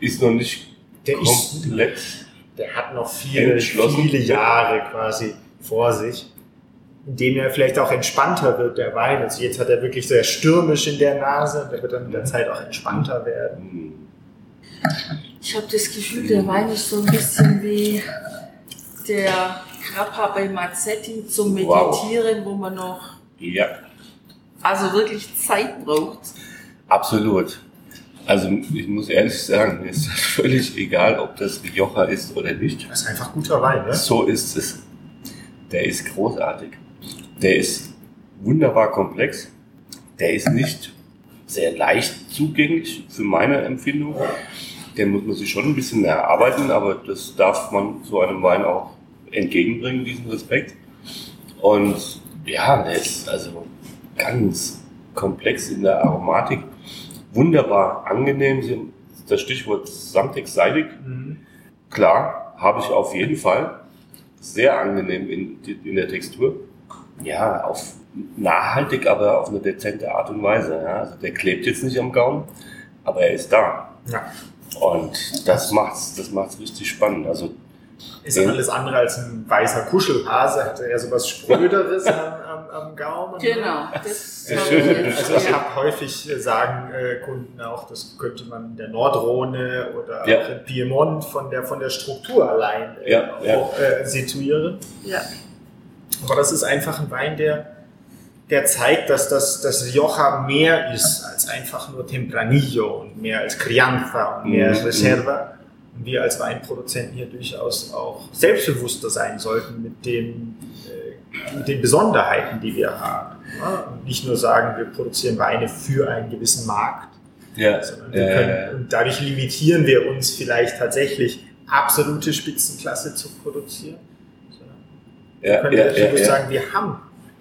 ist noch nicht der komplett. Ist, der hat noch viele, viele Jahre quasi vor sich in dem er vielleicht auch entspannter wird, der Wein. Also jetzt hat er wirklich sehr stürmisch in der Nase, der wird dann mit der Zeit auch entspannter werden. Ich habe das Gefühl, der Wein ist so ein bisschen wie der Grappa bei Mazzetti zum Meditieren, wow. wo man noch ja. also wirklich Zeit braucht. Absolut. Also ich muss ehrlich sagen, mir ist das völlig egal, ob das Rioja ist oder nicht. Das ist einfach guter Wein, ne? So ist es. Der ist großartig. Der ist wunderbar komplex. Der ist nicht sehr leicht zugänglich für meine Empfindung. Den muss man sich schon ein bisschen erarbeiten, aber das darf man so einem Wein auch entgegenbringen, diesen Respekt. Und ja, der ist also ganz komplex in der Aromatik. Wunderbar angenehm. Das Stichwort samtig, seidig. Mhm. Klar, habe ich auf jeden Fall. Sehr angenehm in, in der Textur ja, auf nachhaltig, aber auf eine dezente Art und Weise. Ja. Also der klebt jetzt nicht am Gaumen, aber er ist da. Ja. Und das macht's, das macht's richtig spannend. Also ist ja. alles andere als ein weißer Kuschelhase, hat er ja sowas Spröderes am, am, am Gaumen. Genau. Das ja, schön. Also ich habe häufig äh, sagen äh, Kunden auch, das könnte man in der Nordrhone oder ja. auch in Piemont von der, von der Struktur allein äh, auch äh, situieren. Ja. Aber das ist einfach ein Wein, der, der zeigt, dass das, das Rioja mehr ist als einfach nur Tempranillo und mehr als Crianza und mehr als mhm. Reserva und wir als Weinproduzenten hier durchaus auch selbstbewusster sein sollten mit den, äh, mit den Besonderheiten, die wir haben. Ja? Und nicht nur sagen, wir produzieren Weine für einen gewissen Markt, ja. sondern wir können, und dadurch limitieren wir uns vielleicht tatsächlich absolute Spitzenklasse zu produzieren. Wir können ja, ja, ja, sagen, wir haben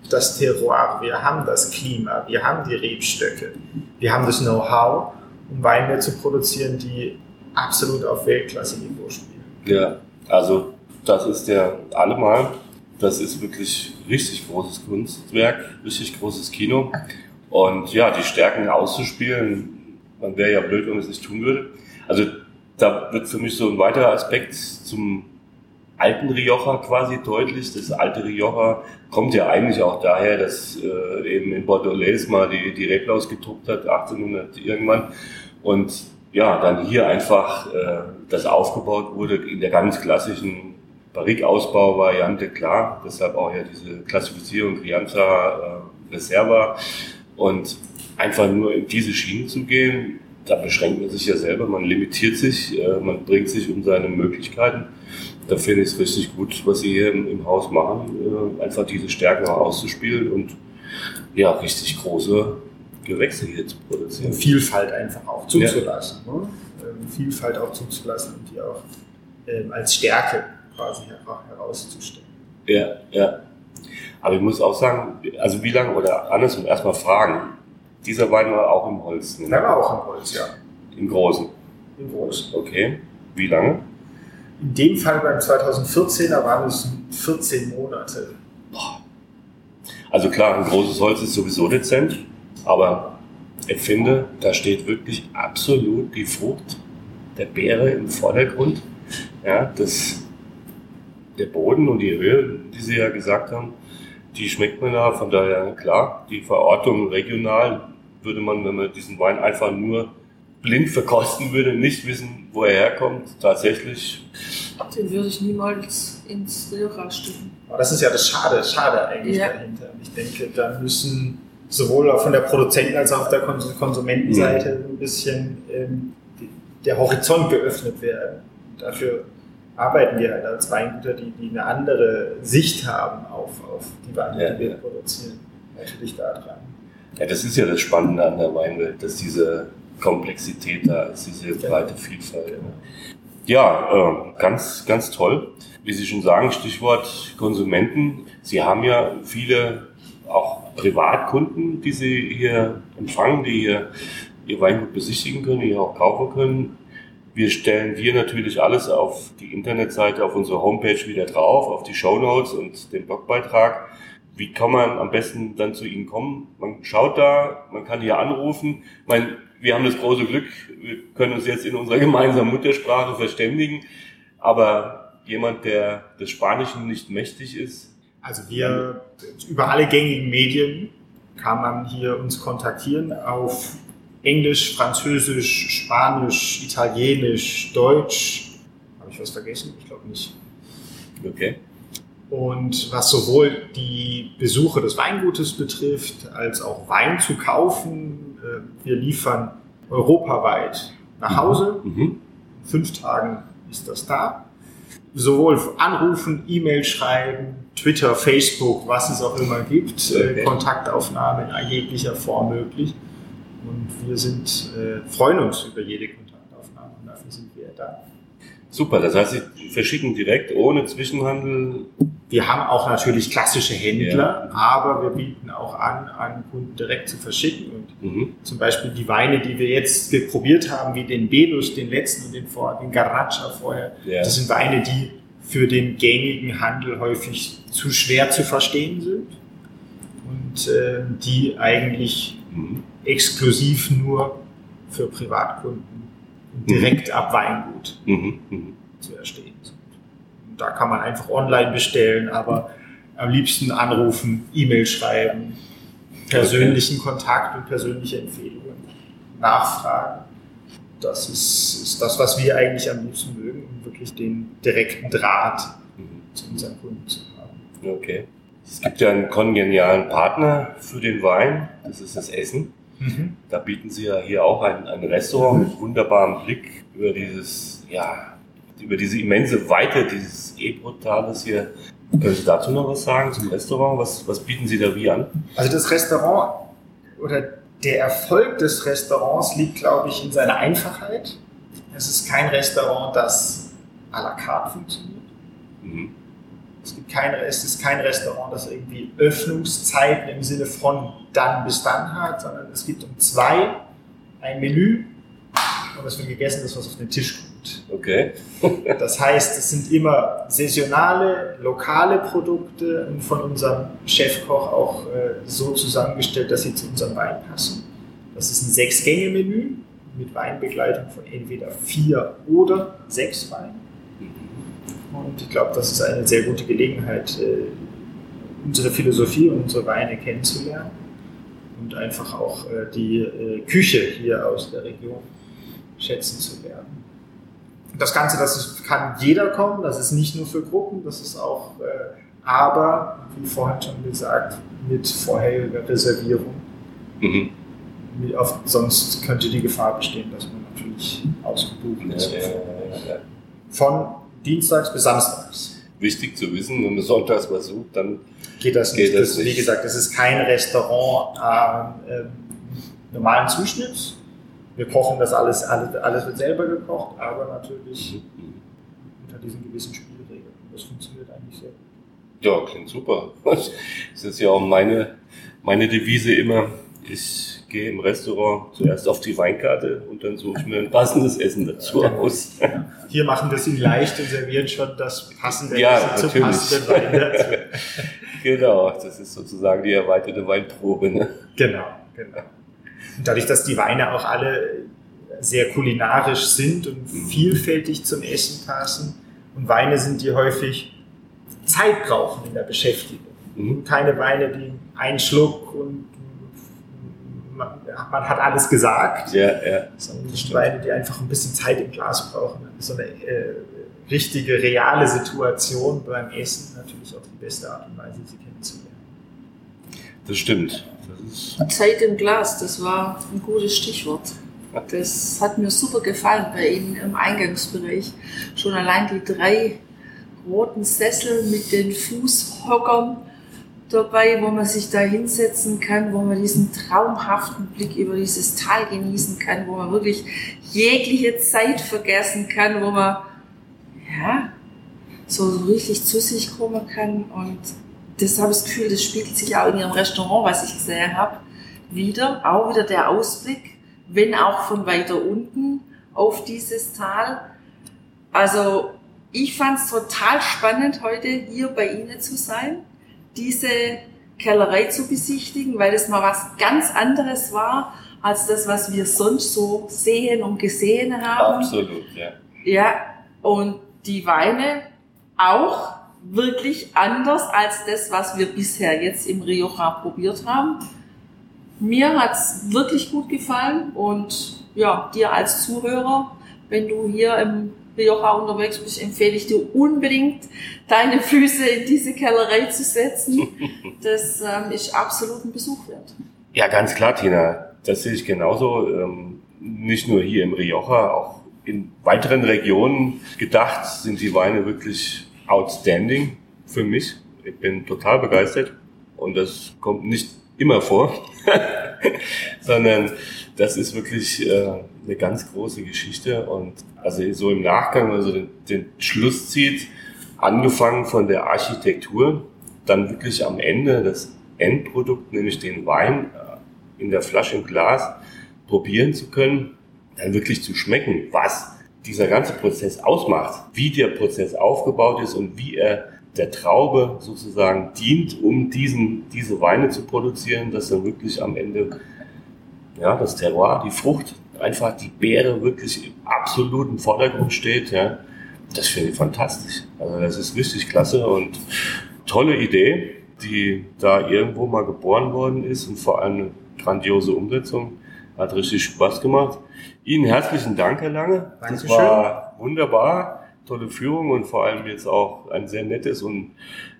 das Terroir, wir haben das Klima, wir haben die Rebstöcke, wir haben das Know-how, um Weine zu produzieren, die absolut auf Weltklasse-Niveau spielen. Ja, also das ist der allemal. Das ist wirklich richtig großes Kunstwerk, richtig großes Kino. Und ja, die Stärken auszuspielen, man wäre ja blöd, wenn man es nicht tun würde. Also da wird für mich so ein weiterer Aspekt zum alten Rioja quasi deutlich. Das alte Rioja kommt ja eigentlich auch daher, dass äh, eben in Bordelais mal die, die Reblaus gedruckt hat, 1800 irgendwann. Und ja, dann hier einfach äh, das aufgebaut wurde in der ganz klassischen Barrique-Ausbau-Variante, klar, deshalb auch ja diese Klassifizierung Crianza äh, Reserva und einfach nur in diese Schiene zu gehen, da beschränkt man sich ja selber, man limitiert sich, äh, man bringt sich um seine Möglichkeiten. Da finde ich es richtig gut, was sie hier im, im Haus machen, äh, einfach diese Stärken auszuspielen und ja, richtig große Gewächse hier zu produzieren. Vielfalt einfach auch zuzulassen. Ja. Ne? Ähm, Vielfalt auch zuzulassen und die auch ähm, als Stärke quasi herauszustellen. Ja, ja. Aber ich muss auch sagen, also wie lange, oder andersrum erstmal fragen, dieser Wein war auch im Holz. Ne? Der war auch im Holz, ja. Im Großen? Im Großen. Okay. Wie lange? In dem Fall beim 2014er waren es 14 Monate. Boah. Also klar, ein großes Holz ist sowieso dezent. Aber ich finde, da steht wirklich absolut die Frucht der Beere im Vordergrund. Ja, das, der Boden und die Höhe, die Sie ja gesagt haben, die schmeckt man da. Von daher, klar, die Verortung regional würde man, wenn man diesen Wein einfach nur blind verkosten würde, nicht wissen, wo er herkommt, tatsächlich. Den würde ich niemals ins Rioja stimmen. Das ist ja das Schade, Schade eigentlich ja. dahinter. Ich denke, da müssen sowohl von der Produzenten- als auch der Konsumentenseite ein bisschen ähm, der Horizont geöffnet werden. Dafür arbeiten wir halt als Weingüter, die, die eine andere Sicht haben auf, auf die Weine, ja, die wir ja. produzieren. Natürlich da dran. Ja, das ist ja das Spannende an der Weinwelt, dass diese Komplexität da ist, diese breite Vielfalt. Genau. Ja, äh, ganz, ganz toll. Wie Sie schon sagen, Stichwort Konsumenten. Sie haben ja viele auch Privatkunden, die Sie hier empfangen, die hier Ihr Weingut besichtigen können, hier auch kaufen können. Wir stellen wir natürlich alles auf die Internetseite, auf unsere Homepage wieder drauf, auf die Show Notes und den Blogbeitrag. Wie kann man am besten dann zu Ihnen kommen? Man schaut da, man kann hier anrufen. Ich meine, wir haben das große Glück, wir können uns jetzt in unserer gemeinsamen Muttersprache verständigen. Aber jemand, der des Spanischen nicht mächtig ist, also wir über alle gängigen Medien kann man hier uns kontaktieren auf Englisch, Französisch, Spanisch, Italienisch, Deutsch. Habe ich was vergessen? Ich glaube nicht. Okay. Und was sowohl die Besuche des Weingutes betrifft, als auch Wein zu kaufen, äh, wir liefern europaweit nach Hause. Mhm. mhm. Fünf Tagen ist das da. Sowohl anrufen, E-Mail schreiben, Twitter, Facebook, was es auch immer gibt, äh. Kontaktaufnahme in jeglicher Form möglich. Und wir sind, äh, freuen uns über jede Kontaktaufnahme und dafür sind wir da. Super, das heißt, Sie verschicken direkt ohne Zwischenhandel. Wir haben auch natürlich klassische Händler, ja. aber wir bieten auch an, an Kunden direkt zu verschicken. Und mhm. zum Beispiel die Weine, die wir jetzt probiert haben, wie den Belus, den letzten und den, vor, den Garnacha vorher, ja. das sind Weine, die für den gängigen Handel häufig zu schwer zu verstehen sind und äh, die eigentlich mhm. exklusiv nur für Privatkunden direkt mhm. ab Weingut mhm. mhm. zu erstehen sind. da kann man einfach online bestellen, aber am liebsten anrufen, E-Mail schreiben, persönlichen Kontakt und persönliche Empfehlungen, nachfragen. Das ist, ist das, was wir eigentlich am liebsten mögen, um wirklich den direkten Draht mhm. zu unseren Kunden zu haben. Okay. Es gibt ja einen kongenialen Partner für den Wein, das ist das Essen. Mhm. Da bieten Sie ja hier auch ein, ein Restaurant mit wunderbarem Blick über dieses, ja, über diese immense Weite dieses Ebro-Tales hier. Können Sie dazu noch was sagen zum Restaurant? Was, was bieten Sie da wie an? Also das Restaurant oder der Erfolg des Restaurants liegt, glaube ich, in seiner Einfachheit. Es ist kein Restaurant, das à la carte funktioniert. Mhm. Es, gibt keine, es ist kein Restaurant, das irgendwie Öffnungszeiten im Sinne von dann bis dann hat, sondern es gibt um zwei ein Menü und es wird gegessen, das was auf den Tisch kommt. Okay. das heißt, es sind immer saisonale, lokale Produkte und von unserem Chefkoch auch äh, so zusammengestellt, dass sie zu unserem Wein passen. Das ist ein Sechs-Gänge-Menü mit Weinbegleitung von entweder vier oder sechs Weinen. Und ich glaube, das ist eine sehr gute Gelegenheit, äh, unsere Philosophie und unsere Weine kennenzulernen und einfach auch äh, die äh, Küche hier aus der Region schätzen zu lernen. Das Ganze, das ist, kann jeder kommen, das ist nicht nur für Gruppen, das ist auch, aber, wie vorhin schon gesagt, mit vorheriger Reservierung. Mhm. Auf, sonst könnte die Gefahr bestehen, dass man natürlich ausgebucht ist. Ja, ja, Von dienstags bis samstags. Wichtig zu wissen, wenn man sonntags was sucht, dann geht das geht nicht. Das, nicht. Wie gesagt, es ist kein Restaurant äh, normalen Zuschnitts. Wir kochen das alles, alles, alles wird selber gekocht, aber natürlich unter diesen gewissen Spielregeln. Das funktioniert eigentlich sehr gut. Ja, klingt super. Das ist ja auch meine, meine Devise immer. Ich gehe im Restaurant zuerst auf die Weinkarte und dann suche ich mir ein passendes Essen dazu aus. Hier machen wir es Ihnen leicht und servieren schon das passende ja, Essen zum passenden Wein dazu. genau, das ist sozusagen die erweiterte Weinprobe. Ne? Genau, genau. Und dadurch, dass die Weine auch alle sehr kulinarisch sind und vielfältig zum Essen passen und Weine sind, die häufig Zeit brauchen in der Beschäftigung. Mhm. Keine Weine, die einen Schluck und man, man hat alles gesagt. Ja, ja. Sondern Weine, die einfach ein bisschen Zeit im Glas brauchen. So eine äh, richtige, reale Situation beim Essen natürlich auch die beste Art und Weise, sie kennenzulernen. Das stimmt. Zeit im Glas, das war ein gutes Stichwort. Das hat mir super gefallen bei Ihnen im Eingangsbereich. Schon allein die drei roten Sessel mit den Fußhockern dabei, wo man sich da hinsetzen kann, wo man diesen traumhaften Blick über dieses Tal genießen kann, wo man wirklich jegliche Zeit vergessen kann, wo man ja, so richtig zu sich kommen kann. Und das habe ich das Gefühl, das spiegelt sich auch in Ihrem Restaurant, was ich gesehen habe, wieder. Auch wieder der Ausblick, wenn auch von weiter unten auf dieses Tal. Also ich fand es total spannend, heute hier bei Ihnen zu sein diese Kellerei zu besichtigen, weil das mal was ganz anderes war als das, was wir sonst so sehen und gesehen haben. Absolut, ja. Ja, und die Weine auch wirklich anders als das, was wir bisher jetzt im Rioja probiert haben. Mir hat es wirklich gut gefallen und ja, dir als Zuhörer, wenn du hier im Rioja unterwegs bist, empfehle ich dir unbedingt, deine Füße in diese Kellerei zu setzen. Das ähm, ist absolut ein Besuch wert. Ja, ganz klar, Tina. Das sehe ich genauso. Ähm, nicht nur hier im Rioja, auch in weiteren Regionen gedacht sind die Weine wirklich outstanding für mich. Ich bin total begeistert und das kommt nicht immer vor, sondern das ist wirklich äh, eine ganz große Geschichte und also so im Nachgang, also den, den Schluss zieht, angefangen von der Architektur, dann wirklich am Ende das Endprodukt, nämlich den Wein äh, in der Flasche im Glas probieren zu können, dann wirklich zu schmecken, was dieser ganze Prozess ausmacht, wie der Prozess aufgebaut ist und wie er der Traube sozusagen dient, um diesen, diese Weine zu produzieren, dass dann wirklich am Ende ja, das Terroir, die Frucht, einfach die Beere wirklich im Vordergrund steht. Ja. Das finde ich fantastisch. Also das ist richtig klasse und tolle Idee, die da irgendwo mal geboren worden ist und vor allem eine grandiose Umsetzung. Hat richtig Spaß gemacht. Ihnen herzlichen Dank, Herr Lange. Dankeschön. Das war wunderbar, tolle Führung und vor allem jetzt auch ein sehr nettes und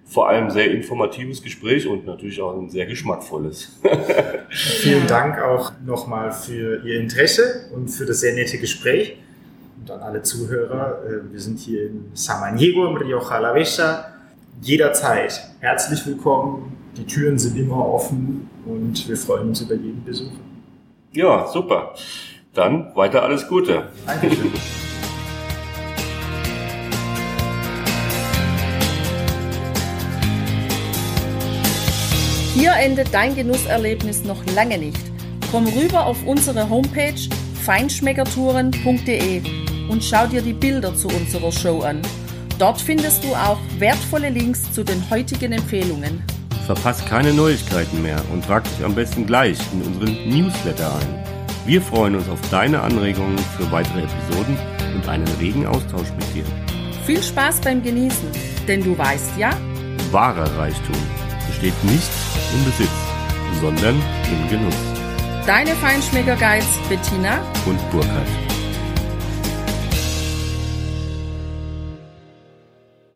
vor allem sehr informatives Gespräch und natürlich auch ein sehr geschmackvolles. Vielen Dank auch nochmal für Ihr Interesse und für das sehr nette Gespräch. Und an alle Zuhörer, äh, wir sind hier in Samaniego im Rioja Alavesa. Jederzeit herzlich willkommen. Die Türen sind immer offen und wir freuen uns über jeden Besuch. Ja, super. Dann weiter alles Gute. Dankeschön. Hier endet dein Genusserlebnis noch lange nicht. Komm rüber auf unsere Homepage feinschmeckertouren.de und schau dir die Bilder zu unserer Show an. Dort findest du auch wertvolle Links zu den heutigen Empfehlungen. Verpasst keine Neuigkeiten mehr und trag dich am besten gleich in unseren Newsletter ein. Wir freuen uns auf deine Anregungen für weitere Episoden und einen regen Austausch mit dir. Viel Spaß beim Genießen, denn du weißt ja, Wahrer Reichtum besteht nicht im Besitz, sondern im Genuss. deine Feinschmecker-Guides Bettina Und Burkhard.